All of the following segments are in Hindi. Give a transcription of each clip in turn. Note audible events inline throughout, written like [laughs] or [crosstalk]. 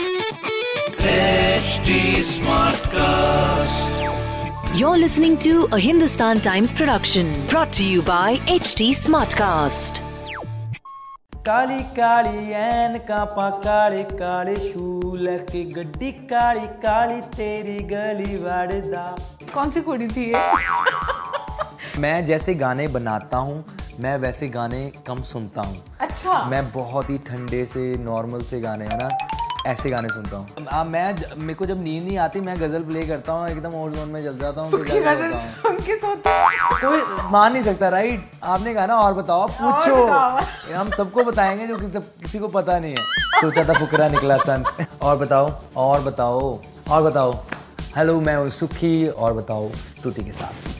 HD Smartcast. You're listening to a Hindustan Times production brought to you by HD Smartcast. काली काली एन कापा काले काले शू लके गड्डी काली काली तेरी गली वाड़दा कौन सी कुड़ी थी ये मैं जैसे गाने बनाता हूँ मैं वैसे गाने कम सुनता हूँ अच्छा मैं बहुत ही ठंडे से नॉर्मल से गाने है ना ऐसे गाने सुनता हूँ। आ, मैं मेरे को जब नींद नहीं आती मैं गज़ल प्ले करता हूँ एकदम और जोन में जल जाता हूँ हूँ। सुन हो? कोई मान नहीं सकता राइट आपने कहा ना और बताओ पूछो। बताओ। हम सबको बताएँगे जो किसी, किसी को पता नहीं है। सोचा था फुकरा निकला संत और बताओ और बताओ और बताओ। हेलो मैं हूँ सुखी और बताओ स्तुति के साथ।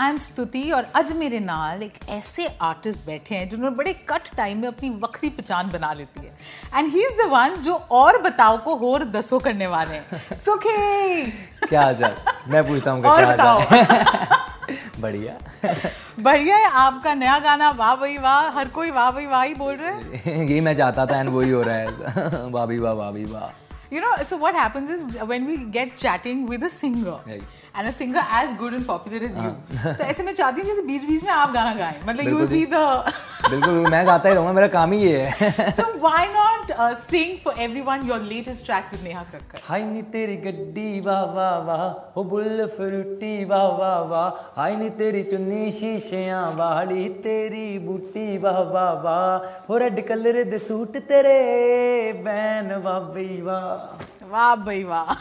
आई एम स्तुति और आज मेरे नाल एक ऐसे आर्टिस्ट बैठे हैं जिन्होंने बड़े कट टाइम में अपनी वक्री पहचान बना लेती है। And he is the one जो और बताओ को और दसो करने वाले हैं। सुखे! क्या हाल मैं पूछता हूँ और बताओ। [laughs] बढ़िया। बढ़िया है आपका नया गाना वाह भाई वाह हर कोई वाह भाई वाह ही बोल रहे हैं। ये मैं चाहता था एंड वही हो रहा है। [laughs] वाह भाई वाह वाह भाई वाह। You know so what happens is when we get chatting with a singer right. and a singer as good and popular as you. हाँ। तो ऐसे मैं चाहती हूँ जैसे बीच बीच में आप गाना गाएँ। मतलब you be the बिल्कुल मैं गाता ही रहूँगा मेरा काम ही ये है। So why not uh, sing for everyone your latest track with Neha Kakkar हाय नी तेरी गड्डी वाह वाह वाह हो बुल फ्रूटी वाह वाह वाह हाय नी तेरी चुन्नी शीशियाँ वाली तेरी बूटी वाह वाह वाह हो रेड कलर दे सूट तेरे बैन वाह बई वाह। वाह बई वाह।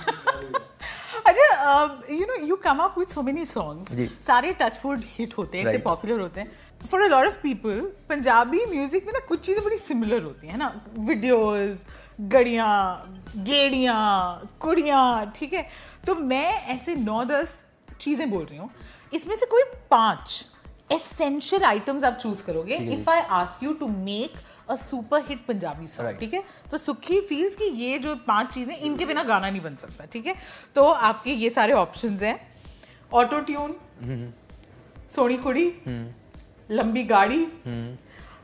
अच्छा you know you come up with so many songs. सारे टचवुड हिट होते हैं इतने Right. पॉपुलर होते हैं. For a lot of people Punjabi music में ना कुछ चीज़ें बड़ी सिमिलर होती हैं ना? वीडियोस गड़ियाँ गेड़ियाँ कुड़ियाँ ठीक है? तो मैं ऐसे नौ दस चीज़ें बोल रही हूँ। इसमें से कोई पाँच एसेंशियल आइटम्स आप चूज़ करोगे if I ask you to make a super hit Punjabi song. ठीक है? तो सुखी फील्स कि ये जो पाँच चीज़ें इनके बिना गाना नहीं बन सकता ठीक है? तो आपके ये सारे ऑप्शन हैं। ऑटो ट्यून सोनी कुड़ी लंबी गाड़ी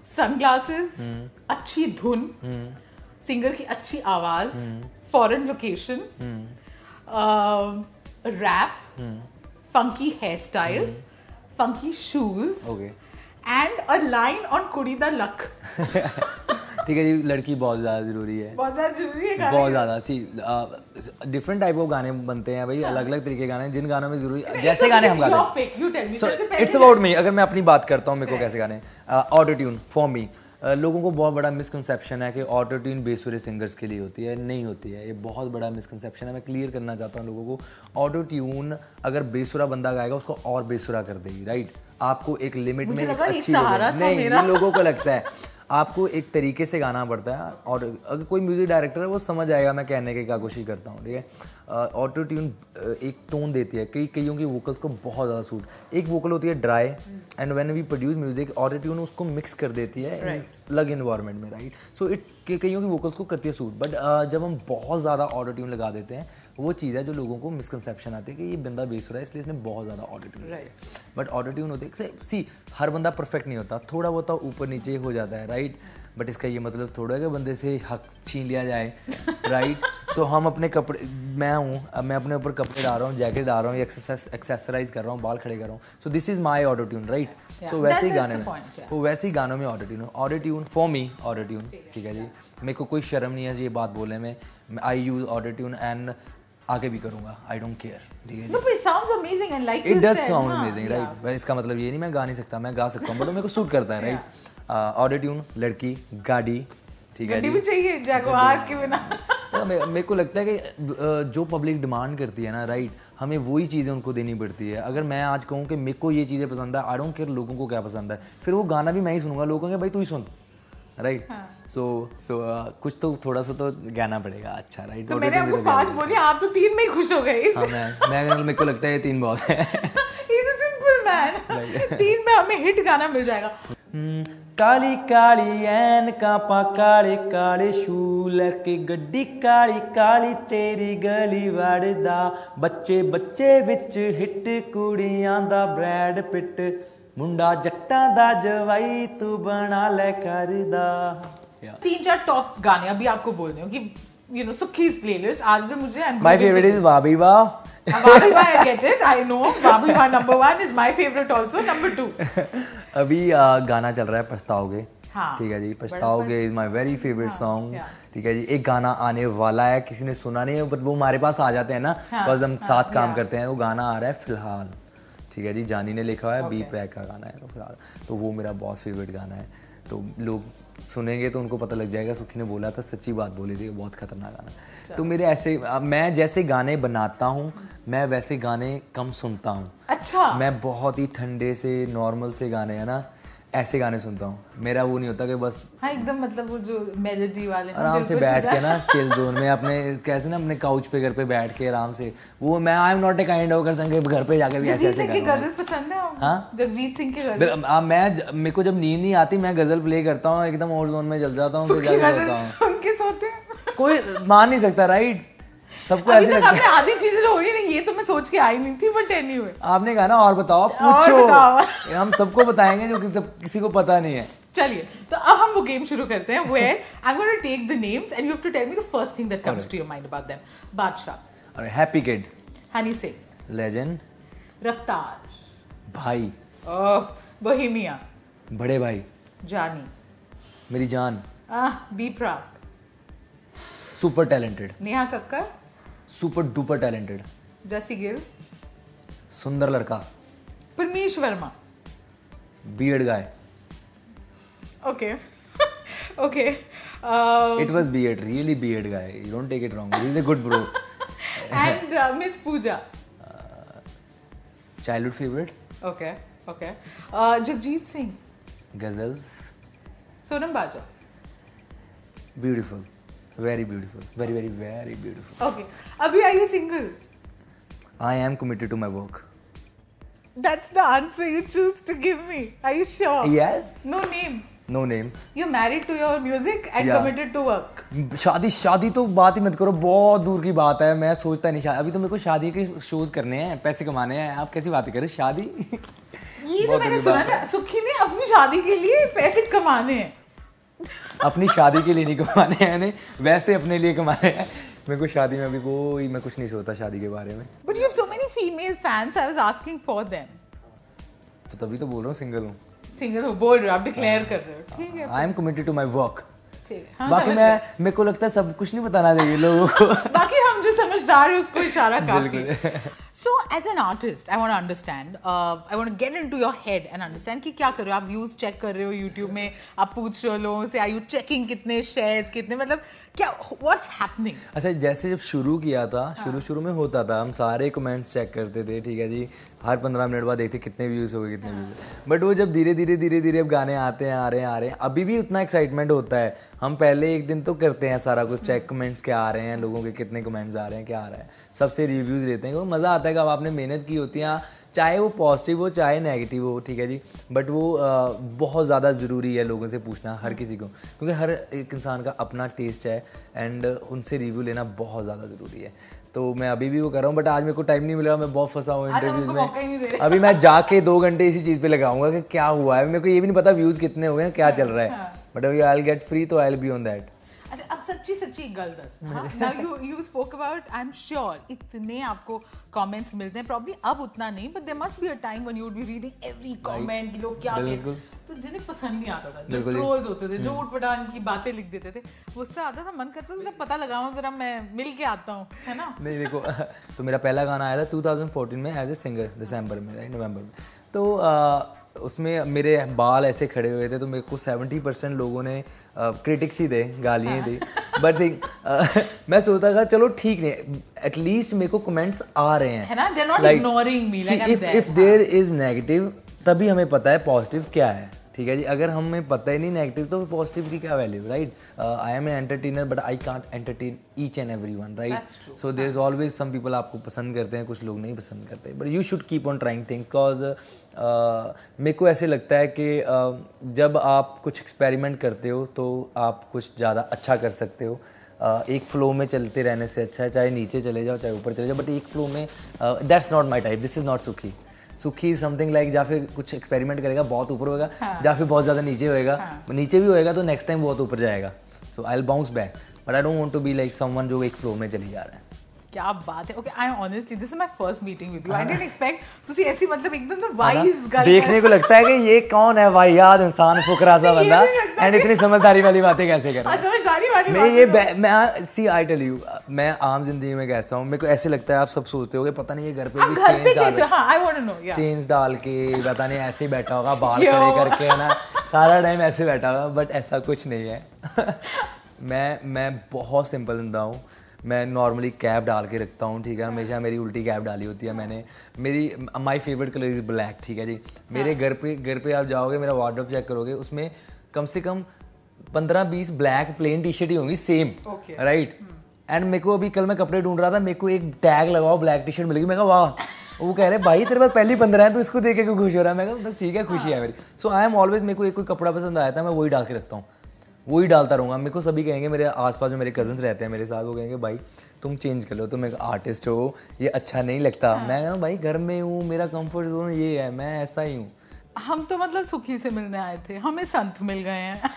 सनग्लासेस अच्छी धुन सिंगर की अच्छी आवाज़ foreign location rap funky hair style funky shoes and a line on कुड़ी द लक ठीक है जी लड़की बहुत ज़्यादा ज़रूरी है। बहुत ज़्यादा ज़रूरी है बहुत ज़्यादा। सी डिफरेंट टाइप ऑफ़ गाने बनते हैं भाई अलग अलग तरीके के गाने जिन गानों में ज़रूरी जैसे गाने हम गाते हैं। इट्स अबाउट मी अगर मैं अपनी बात करता हूँ मेरे को कैसे गाने ऑटो ट्यून फॉर मी लोगों को बहुत बड़ा मिसकंसेप्शन है कि ऑटो ट्यून बेसुरे सिंगर्स के लिए होती है। नहीं होती है। ये बहुत बड़ा मिसकंसेप्शन है। मैं क्लियर करना चाहता हूँ लोगों को ऑटो ट्यून अगर बेसुरा बंदा गाएगा उसको और बेसुरा कर देगी राइट आपको एक लिमिट में एक अच्छी नहीं ये लोगों को लगता है। आपको एक तरीके से गाना पड़ता है और अगर कोई म्यूज़िक डायरेक्टर है वो समझ आएगा मैं कहने की क्या कोशिश करता हूँ ठीक है? ऑटो ट्यून एक टोन देती है। कई कईयों की वोकल्स को बहुत ज़्यादा सूट एक वोकल होती है dry and when we produce music auto tune उसको मिक्स कर देती है लग इन्वायरमेंट में राइट सो इट कईयों की वोकल्स को करती है सूट बट जब हम बहुत ज़्यादा ऑटो ट्यून लगा देते हैं वो चीज़ है जो लोगों को मिसकनसेप्शन आती है कि ये बंदा बेस हो रहा है इसलिए इसने बहुत ज़्यादा auto tune but auto tune होते सी हर बंदा परफेक्ट नहीं होता थोड़ा बहुत तो ऊपर नीचे हो जाता है राइट बट इसका ये मतलब थोड़ा है कि बंदे से हक छीन लिया जाए राइट सो हम अपने कपड़े मैं हूँ मैं अपने ऊपर कपड़े डाल रहा हूँ जैकेट डाल रहा हूँ एक्सरसाइज एक्सेसराइज कर रहा हूँ बाल खड़े कर रहा हूँ। So this is my auto tune right so वैसे ही गाने में वो वैसे ही गानों में auto tune auto tune for me auto tune ठीक है। जी? मेरे को कोई शर्म नहीं है जी ये बात बोलने में। I use auto tune and आगे भी करूँगा आई डोंट केयर जी No, but it sounds amazing and it does sound amazing right पर इसका मतलब ये नहीं मैं गा नहीं सकता मैं गा सकता हूँ बट मेरे को सूट करता है राइट ऑडियो ट्यून लड़की गाड़ी ठीक है भी चाहिए जैगवार के बिना। [laughs] हाँ, मेरे को लगता है कि जो पब्लिक डिमांड करती है ना राइट हमें वही चीज़ें उनको देनी पड़ती है। अगर मैं आज कहूँ कि मेरे को ये चीज़ें पसंद है आई डोंट केयर लोगों को क्या पसंद है फिर वो गाना भी मैं ही सुनूँगा लोगों के भाई तू ही सुन। राइट? हाँ। सो सो uh, कुछ तो थोड़ा सा तो गाना पड़ेगा। अच्छा राइट? तो मैंने आपको पाँच बोले आप तो तीन में ही खुश हो गए। हाँ मैं मैं मेरे को लगता है तीन बहुत है। इज़ अ सिंपल मैन तीन में हमें हिट गाना मिल जाएगा। हम्म, काली काली एन कापा काले काले शूल की गड्डी काली काली तेरी गली वड़दा। बच्चे बच्चे विच हिट कुड़ियाँ दा ब्रैड पिट। ਮੁੰਡਾ ਜੱਟਾਂ ਦਾ ਜਵਾਈ ਤੂੰ ਬਣਾ ਲੈ ਕਰਦਾ तीन चार टॉप गाने अभी आपको बोल रही हूँ कि यू नो सुखीज प्लेलिस्ट आज भी मुझे I'm my gonna favourite give is वाबी वाह this- Vabiva, I get it. I know. Vabiva number one is my favorite also. Number two. अभी आ, गाना चल रहा है पछताओगे हाँ, ठीक है जी बड़ा पछताओगे पछ- इज माय वेरी फेवरेट हाँ, सॉन्ग yeah. ठीक है जी एक गाना आने वाला है किसी ने सुना नहीं है बट वो हमारे पास आ जाते हैं ना हाँ, बस हम हाँ, साथ काम yeah. करते हैं वो गाना आ रहा है फिलहाल ठीक है जी जानी ने लिखा हुआ है बी प्रैक का गाना है तो फ़िलहाल तो वो मेरा बहुत फेवरेट गाना है। तो लोग सुनेंगे तो उनको पता लग जाएगा सुखी ने बोला था सच्ची बात बोली थी बहुत खतरनाक गाना तो मेरे ऐसे मैं जैसे गाने बनाता हूँ मैं वैसे गाने कम सुनता हूँ। अच्छा। मैं बहुत ही ठंडे से नॉर्मल से गाने है ना? ऐसे गाने सुनता हूँ। मेरा वो नहीं होता कि बस हाँ एकदम मतलब वो जो मेलोडी वाले आराम से बैठ के ना चिल जोन में अपने कैसे ना अपने काउच पे घर पे बैठ के आराम से। वो मैं I am not a kind of कर घर पे जाके भी ऐसे ऐसे सिंह गज़ल पसंद है? हाँ? जगजीत सिंह की गज़ल? आ, मैं मेरे को जब नींद नहीं आती मैं गज़ल प्ले करता हूँ एकदम और जोन में चल जाता हूँ फिर जाके हूँ। के सोते हैं। कोई मान नहीं सकता राइट सबको ऐसे तक आपने आधी चीज़ें हो ही नहीं ये तो मैं सोच के आई नहीं थी बट एनीवे आपने कहा ना और बताओ बताओ। पूछो हम सबको बताएँगे जो किसी, किसी को पता नहीं है। चलिए तो अब हम वो गेम शुरू करते हैं where I am gonna take the names and you have to tell me the first thing that comes to your mind about them Badshah और happy kid Honey Singh legend Raftaar भाई ओह बोहेमिया बड़े भाई जानी मेरी जान आह B Praak super talented Neha Kakkar super duper talented. Jassi Gill. सुंदर लड़का। Parmish Verma. Beard guy. Okay. [laughs] Okay it was beard really beard guy. You don't take it wrong he is a good bro and miss Pooja childhood favourite okay okay Jagjit Singh ghazals Sonam Bajwa beautiful very beautiful very very very beautiful okay अभी are you single I am committed to my work That's the answer you choose to give me. Are you sure? Yes No name. No names You're married to your music and Yeah. committed to work. शादी शादी तो बात ही मत करो बहुत दूर की बात है मैं सोचता नहीं शादी अभी तो मेरे को शादी के शोज़ करने हैं पैसे कमाने हैं आप कैसी बातें करें शादी? ये जो मैंने सुना ना सुखी ने अपनी शादी के लिए पैसे कमाने हैं। अपनी शादी के लिए नहीं कमाने हैं वैसे अपने लिए कमाने हैं। मेरे को शादी में अभी कोई मैं कुछ नहीं सोचता शादी के बारे में। But you have so many female fans. I was asking for them. तो तभी तो बोल रहा हूँ सिंगल हूँ। सिंगल हो बोल रहे हो आप डिक्लेयर कर रहे हो। ठीक है। I am committed to my work हाँ, बाकी मैं मेरे को लगता है सब कुछ नहीं बताना चाहिए लोगों को। [laughs] बाकी हम जो समझदार है उसको इशारा काफ़ी। So as an artist I want to understand I want get into your head and understand कि क्या कर रहे हो? आप व्यूज़ चेक कर रहे हो यूट्यूब में? आप पूछ रहे हो लोगों से आर यू चेकिंग कितने शेयर्स कितने? मतलब क्या व्हाट्स हैपनिंग अच्छा जैसे जब शुरू किया था शुरू शुरू में होता था हम सारे कमेंट्स चेक करते थे ठीक है जी? हर पंद्रह मिनट बाद देखते कितने व्यूज़ हो गए कितने व्यूज़ बट वो जब धीरे धीरे धीरे धीरे अब गाने आते हैं आ रहे हैं आ रहे हैं अभी भी उतना एक्साइटमेंट होता है। हम पहले एक दिन तो करते हैं सारा कुछ चेक कमेंट्स क्या आ रहे हैं लोगों के कितने कमेंट्स आ रहे हैं क्या आ रहा है। सबसे रिव्यूज़ लेते हैं मज़ा आता है कि अब आपने मेहनत की होती है चाहे वो पॉजिटिव हो चाहे नेगेटिव हो ठीक है जी? बट वो अ, बहुत ज़्यादा ज़रूरी है लोगों से पूछना हर किसी को। क्योंकि हर एक इंसान का अपना टेस्ट है एंड उनसे रिव्यू लेना बहुत ज़्यादा ज़रूरी है। तो मैं अभी भी वो कर रहा हूँ बट आज मेरे को टाइम नहीं मिला मैं बहुत फंसा हूँ इंटरव्यूज़ ही में अभी मैं जाके दो घंटे इसी चीज़ पे लगाऊँगा कि क्या हुआ है। मेरे को ये भी नहीं पता व्यूज़ कितने हो गए हैं, क्या चल रहा है। बट अभी आई गेट फ्री तो आई बी ऑन दैट सच्ची सच्ची एक गल दस। Now you you spoke about I am sure इतने आपको कमेंट्स मिलते हैं। प्रॉब्ली अब उतना नहीं but there must be a time when you would be reading every comment कि लोग क्या। तो जिन्हें पसंद नहीं आता था जो ट्रोल्स होते थे जो उठ पटांग की बातें लिख देते थे गुस्सा आता था मन करता था जरा पता लगाऊँ जरा मैं मिल के आता हूँ। है ना? नहीं देखो [laughs] तो मेरा पहला गाना आया था 2014 में एज ए सिंगर दिसंबर में राइट नवंबर में। तो उसमें मेरे बाल ऐसे खड़े हुए थे तो मेरे को सेवेंटी परसेंट लोगों ने क्रिटिक्स ही दे गालियाँ दी। बट मैं सोचता था चलो ठीक नहीं एटलीस्ट मेरे को कमेंट्स आ रहे हैं। है ना? They're not ignoring me, like I'm if if there is negative तभी हमें पता है पॉजिटिव क्या है। ठीक है जी अगर हमें पता ही नहीं नेगेटिव तो पॉजिटिव की क्या value right I am an entertainer but I can't entertain each and every one right so there is always some people आपको पसंद करते हैं कुछ लोग नहीं पसंद करते but you should keep on trying things because मेरे को ऐसे लगता है कि uh, जब आप कुछ एक्सपेरिमेंट करते हो तो आप कुछ ज़्यादा अच्छा कर सकते हो। Uh, एक फ्लो में चलते रहने से अच्छा है चाहे नीचे चले जाओ चाहे ऊपर चले जाओ बट एक फ्लो में that's not my type this is not Sukhe Sukhe something like या फिर कुछ एक्सपेरिमेंट करेगा बहुत ऊपर होगा या फिर बहुत ज़्यादा नीचे होएगा। नीचे भी होएगा तो नेक्स्ट टाइम बहुत ऊपर जाएगा। So I will bounce back but I don't want to be like someone जो एक फ्लो में चली जा रहा है। क्या बात है? Okay I honestly this is my first meeting with you I didn't expect ਤੁਸੀਂ ऐसी मतलब एकदम तो वाइज हाँ। देखने को लगता है कि ये कौन है भाई? याद इंसान फुकरा सा [laughs] बंदा। है। एंड इतनी समझदारी वाली बातें कैसे कर रहा हाँ? है समझदारी वाली मैं ये मैं सी आई टेल यू मैं आम ज़िंदगी में कैसा हूँ। मेरे को ऐसे लगता है आप सब सोचते होगे पता नहीं ये घर पे भी चेंज डाल हाँ? आई वांट टू नो या चेंज डाल के पता नहीं ऐसे ही बैठा होगा [laughs] बाल। खड़े करके ना? सारा टाइम ऐसे बैठा होगा बट ऐसा कुछ नहीं है। [laughs] मैं मैं बहुत सिंपल बंदा हूँ। मैं नॉर्मली कैप डाल के रखता हूँ ठीक है? हमेशा मेरी उल्टी कैप डाली होती है मैंने। मेरी my favourite colour is black ठीक है जी? मेरे घर पे घर पे आप जाओगे मेरा वार्डरोब चेक करोगे उसमें कम से कम पंद्रह बीस ब्लैक प्लेन टी शर्ट ही होंगी सेम राइट एंड मेरे को अभी कल मैं कपड़े ढूंढ रहा था मेरे को एक टैग लगाओ ब्लैक टी शर्ट मिल गई मैं कहा वाह! वो कह रहे भाई तेरे पास पहली पंद्रह है तो इसको देख के क्यों खुश हो रहा है? मैं कहा बस ठीक है खुशी है मेरी। सो आई एम ऑलवेज मेरे को एक कोई कपड़ा पसंद आया था मैं वही डाल के रखता हूँ। वही डालता रहूँगा। मेरे को सभी कहेंगे मेरे आसपास जो मेरे कजन्स रहते हैं मेरे साथ वो कहेंगे भाई तुम चेंज कर लो तुम एक आर्टिस्ट हो ये अच्छा नहीं लगता। मैं कहूँ भाई घर में हूँ मेरा कंफर्ट जोन ये है मैं ऐसा ही हूँ। हम तो मतलब सुखी से मिलने आए थे। हमें संत मिल गए हैं।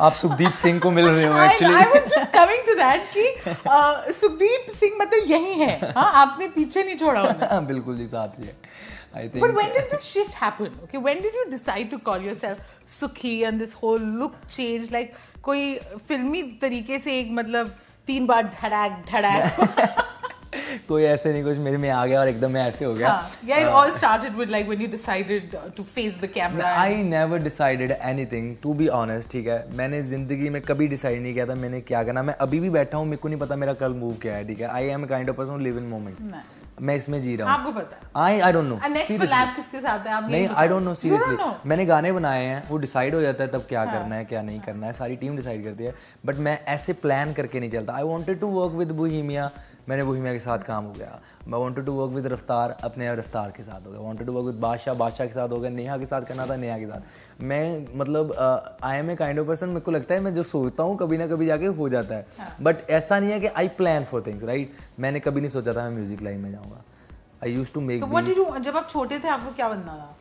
आप सुखदीप सिंह को मिल रहे हो actually was just coming to that कि uh, सुखदीप सिंह मतलब यही है। हाँ आपने पीछे नहीं छोड़ा [laughs] बिल्कुल जी साथ ही है। आई But when did this shift happen? Okay, when did you decide to call yourself Sukhi and this whole look change? Like कोई फिल्मी तरीके से एक मतलब तीन बार धड़ाक धड़ाक। [laughs] कोई ऐसे नहीं कुछ मेरे में आ गया और एकदम मैं ऐसे हो गया। हाँ, yeah, it all started with like when you decided uh, to face the I never decided anything to be honest ठीक है? मैंने ज़िंदगी में कभी डिसाइड नहीं किया था मैंने क्या करना मैं अभी भी बैठा हूँ मेरे को नहीं पता मेरा कल मूव क्या है ठीक है? I am kind of person live in moment. मैं इसमें जी रहा हूँ। आपको पता है। आई आई डोंट नो किसके साथ है? आप नहीं आई डोंट नो सीरियसली मैंने गाने बनाए हैं वो डिसाइड हो जाता है तब क्या हाँ। करना है क्या नहीं करना है सारी टीम डिसाइड करती है। बट मैं ऐसे प्लान करके नहीं चलता। I wanted to work with Bohemia मैंने बोहेमिया के साथ काम हो गया। मैं वांटेड टू वर्क विद रफ्तार अपने रफ्तार के साथ हो गया। वांटेड टू वर्क विद बादशाह बादशाह के साथ हो गया। नेहा के साथ करना था नेहा के साथ। मैं मतलब I am a kind of person मेरे को लगता है मैं जो सोचता हूँ कभी ना कभी जाके हो जाता है। हाँ। बट ऐसा नहीं है कि I plan for things right मैंने कभी नहीं सोचा था मैं म्यूज़िक लाइन में जाऊँगा। आई यूज़ टू मेक जब आप छोटे थे आपको क्या बनना था?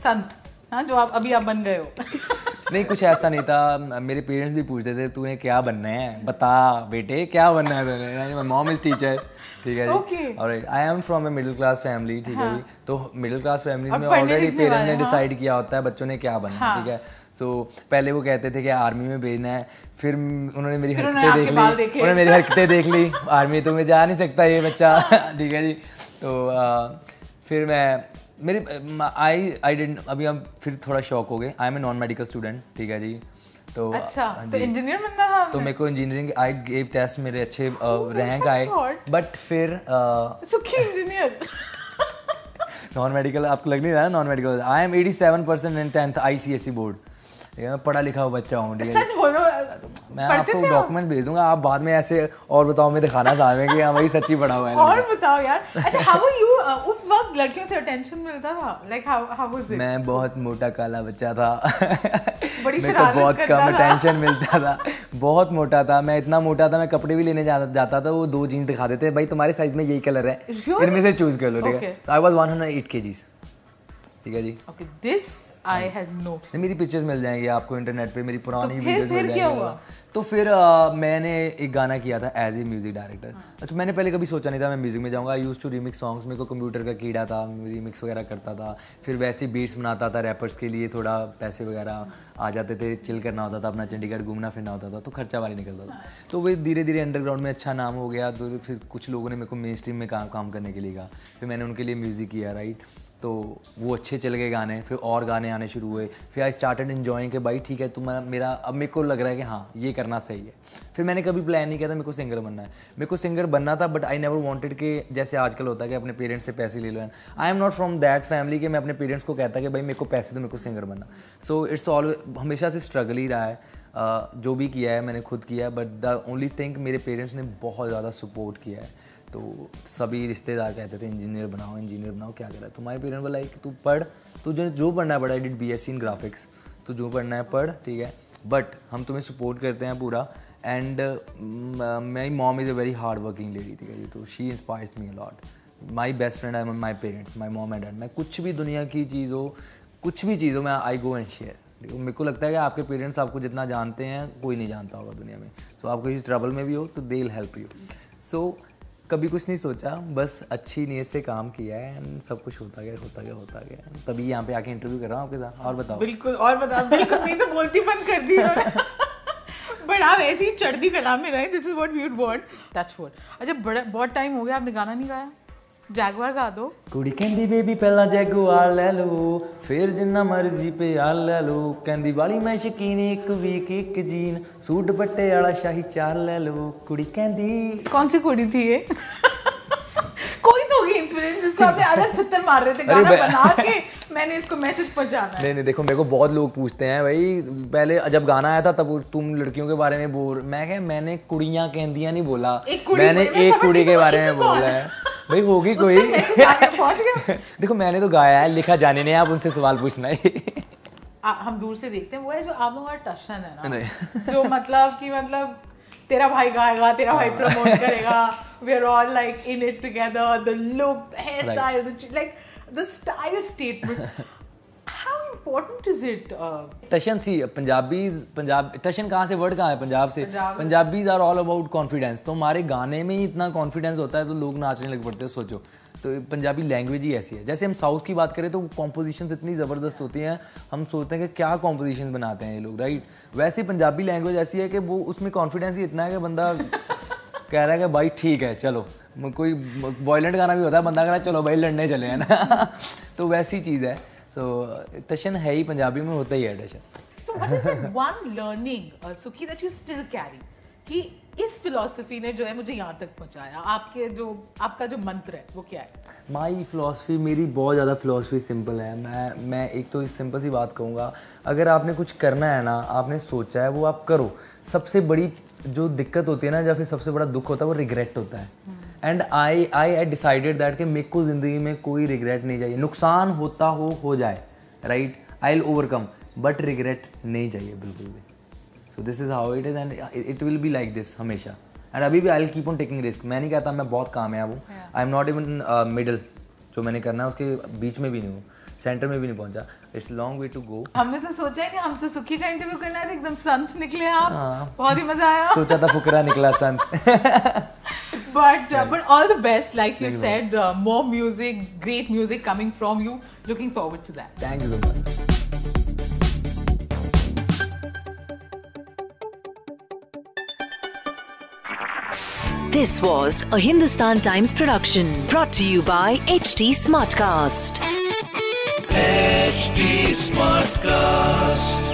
संत। हाँ जो आप अभी आप बन गए हो। [laughs] नहीं कुछ ऐसा नहीं था। मेरे पेरेंट्स भी पूछते थे तूने क्या बनना है? बता बेटे क्या बनना है तूने माय मॉम इज़ टीचर ठीक है. जी। Alright I am from a middle class family ठीक है जी। तो मिडिल क्लास फैमिली में ऑलरेडी पेरेंट्स ने हाँ। डिसाइड किया होता है बच्चों ने क्या बनना है हाँ। ठीक है। सो पहले वो कहते थे कि आर्मी में भेजना है फिर उन्होंने मेरी हरकतें देख ली। उन्होंने मेरी हरकतें देख ली। आर्मी तो मैं जा नहीं सकता ये बच्चा। [laughs] ठीक है जी। तो आ, फिर मैं मेरे आई आई डेंट अभी हम फिर थोड़ा शौक हो गए। I am a non medical student ठीक है जी? तो अच्छा हाँ तो इंजीनियर बनना था तो मेरे को इंजीनियरिंग आई गेव टेस्ट मेरे अच्छे रैंक आए। बट फिर सुखी इंजीनियर नॉन मेडिकल आपको लग नहीं रहा है non medical I am 87 percent in tenth I C S C board ठीक है मैं पढ़ा लिखा हुआ बच्चा हूँ ठीक है। सच बोलो मैं आपको? डॉक्यूमेंट्स भेज दूँगा आप बाद में ऐसे और बताओ मैं दिखाना चाह रहे हैं कि हाँ भाई सच्ची पढ़ा हुआ है। और बताओ यार। अच्छा हाउ आर यू उस वक्त लड़कियों से अटेंशन मिलता था? Like how how was it मैं बहुत मोटा काला बच्चा था। बड़ी शरारत बहुत कम अटेंशन मिलता था। बहुत मोटा था। मैं इतना मोटा था मैं कपड़े भी लेने जाता था वो दो जीन्स दिखा देते भाई तुम्हारे साइज़ में यही कलर है? इनमें से चूज़ कर लो ठीक है? आई वाज 108 केजीज ठीक है जी? Okay this I had no मेरी पिक्चर्स मिल जाएँगी आपको इंटरनेट पे मेरी पुरानी फिर- वीडियोस फिर मिल क्या हुआ? तो फिर अ, मैंने एक गाना किया था एज ए म्यूज़िक डायरेक्टर अच्छा मैंने पहले कभी सोचा नहीं था मैं म्यूज़िक में जाऊँगा। I use to remix songs मेरे को कंप्यूटर का कीड़ा था रिमिक्स वगैरह करता था। फिर वैसे बीट्स बनाता था रैपर्स के लिए थोड़ा पैसे वगैरह आ जाते थे चिल करना होता था अपना चंडीगढ़ घूमना फिरना होता था तो खर्चा वाली निकलता था। तो वही धीरे धीरे अंडरग्राउंड में अच्छा नाम हो गया तो फिर कुछ लोगों ने मेरे को मेन स्ट्रीम में काम काम करने के लिए कहा। फिर मैंने उनके लिए म्यूज़िक किया राइट तो वो अच्छे चले गए गाने, फिर और गाने आने शुरू हुए। फिर आई स्टार्टेड इन्जॉइंग के भाई ठीक है तुम मेरा, अब मेरे को लग रहा है कि हाँ ये करना सही है। फिर मैंने कभी प्लान नहीं किया था मेरे को सिंगर बनना है। मेरे को सिंगर बनना था बट आई नेवर वॉन्टेड कि जैसे आजकल होता है कि अपने पेरेंट्स से पैसे ले लो। And I am not from that family कि मैं अपने पेरेंट्स को कहता कि भाई मेरे को पैसे तो मेरे को सिंगर बनना। सो इट्स ऑल हमेशा से स्ट्रगल ही रहा है। जो भी किया है, मैंने खुद किया है बट द ओनली थिंग मेरे पेरेंट्स ने बहुत ज़्यादा सपोर्ट किया है। तो सभी रिश्तेदार कहते थे इंजीनियर बनाओ इंजीनियर बनाओ, क्या करा तो माई पेरेंट बोला कि तू पढ़, तू जो जो पढ़ना है, पढ़ा I did B S C in graphics तो जो पढ़ना है, पढ़, ठीक है? बट हम तुम्हें सपोर्ट करते हैं पूरा and my mom is a very hard working lady ठीक है तो she inspires me a lot my best friend I my parents my mom and dad मैं कुछ भी दुनिया की चीज़ हो कुछ भी चीज़ हो मैं आई गो एंड शेयर मेरे को लगता है कि आपके पेरेंट्स आपको जितना जानते हैं कोई नहीं जानता होगा दुनिया में। सो so, आप किसी ट्रबल में भी हो तो दे हेल्प यू सो कभी कुछ नहीं सोचा बस अच्छी नीयत से काम किया है एंड सब कुछ होता गया होता गया होता गया। तभी यहाँ पे आके इंटरव्यू कर रहा हूँ आपके साथ। और बताओ। बिल्कुल और बताओ। बिल्कुल नहीं तो बोलती बंद कर दी बट आप ऐसी चढ़ती कला में रहे this is what we would want touch would अच्छा बड़ा बहुत टाइम हो गया आपने गाना नहीं गाया? ਜੈਗਵਾਰ ਗਾ ਦੋ ਕੁੜੀ ਕਹਿੰਦੀ ਬੇਬੀ ਪਹਿਲਾਂ ਜੈਗਵਾਰ ਲੈ ਲਓ ਫਿਰ ਜਿੰਨਾ ਮਰਜ਼ੀ ਪਿਆਰ ਲੈ ਲਓ ਕਹਿੰਦੀ ਵਾਲੀ ਮੈਂ ਸ਼ਕੀਨ ਇੱਕ ਵੀਕ ਇੱਕ ਜੀਨ ਸੂਟ ਪੱਟੇ ਵਾਲਾ ਸ਼ਾਹੀ ਚਾਰ ਲੈ ਲਓ ਕੁੜੀ ਕਹਿੰਦੀ कौन सी कुड़ी थी ये कोई तो होगी इंस्पिरेशन जिससे आपने अलग छुत्तर मार रहे थे गाना बे- बना के मैंने इसको मैसेज पहुंचाना है नहीं नहीं देखो मेरे को बहुत लोग पूछते हैं भाई पहले जब गाना आया था तब तुम लड़कियों के बारे में बोल मैं क्या मैंने कुड़ियां कहदियां नहीं बोला एक कुड़ी मैंने बोली, मैं एक समझ कुड़ी गई के तो बारे एक में कौन बोला है? है भाई होगी कोई। पहुँच गया। [laughs] देखो मैंने तो गाया है लिखा जाने नहीं आप उनसे सवाल पूछना है। आ, हम दूर से देखते हैं। वो है जो आप लोगों का टशन है ना? जो मतलब कि मतलब तेरा भाई गाएगा तेरा भाई प्रमोट करेगा। We are all like in it together the look hair style like the style statement how important is it टशन सी पंजाबी पंजाब टशन कहाँ से वर्ड कहाँ है? पंजाब से। Punjab. Punjabis are all about confidence तो हमारे गाने में ही इतना कॉन्फिडेंस होता है तो लोग नाचने लग पड़ते हैं सोचो। तो पंजाबी लैंग्वेज ही ऐसी है। जैसे हम साउथ की बात करें तो कॉम्पोजिशन इतनी ज़बरदस्त होती हैं। हम सोचते हैं कि क्या कॉम्पोजिशन बनाते हैं ये लोग राइट वैसे पंजाबी लैंग्वेज ऐसी है कि वो उसमें कॉन्फिडेंस ही इतना है कि बंदा [laughs] कह रहा है कि भाई ठीक है चलो। कोई वॉयलेंट गाना भी होता है बंदा कह रहा है चलो भाई लड़ने चले हैं ना। [laughs] तो वैसी चीज़ है। सो टशन है ही पंजाबी में होता ही है टशन So what is that one learning, uh, Sukhi, that you still carry? कि इस फिलोसफी ने जो है मुझे यहाँ तक पहुँचाया। आपके जो आपका जो मंत्र है वो क्या है? माई फ़िलासफ़ी मेरी बहुत ज़्यादा फ़िलासफ़ी सिंपल है। मैं मैं एक तो इस सिंपल सी बात कहूँगा अगर आपने कुछ करना है ना आपने सोचा है वो आप करो। सबसे बड़ी जो दिक्कत होती है ना या फिर सबसे बड़ा दुख होता है वो रिग्रेट होता है। And I I I decided that कि मेरे को ज़िंदगी में कोई रिग्रेट नहीं चाहिए। नुकसान होता हो हो जाए right I will overcome but regret नहीं चाहिए बिल्कुल भी। So this is how it is and it will be like this हमेशा। एंड अभी भी I will keep on taking risk मैं नहीं कहता मैं बहुत कामयाब हूँ I am not even middle जो मैंने करना है उसके बीच में भी नहीं हूँ। सेंटर में भी नहीं पहुँचा। It's long way to go हमने तो सोचा है कि हम तो सुखी का इंटरव्यू करना है तो एकदम संत निकले आप। बहुत ही मज़ा आया। सोचा था फुकरा निकला संत। [laughs] but uh, but all the best like you said uh, more music great music coming from you. Looking forward to that. Thank you so much This was a Hindustan Times production brought to you by HD Smartcast. HD Smartcast.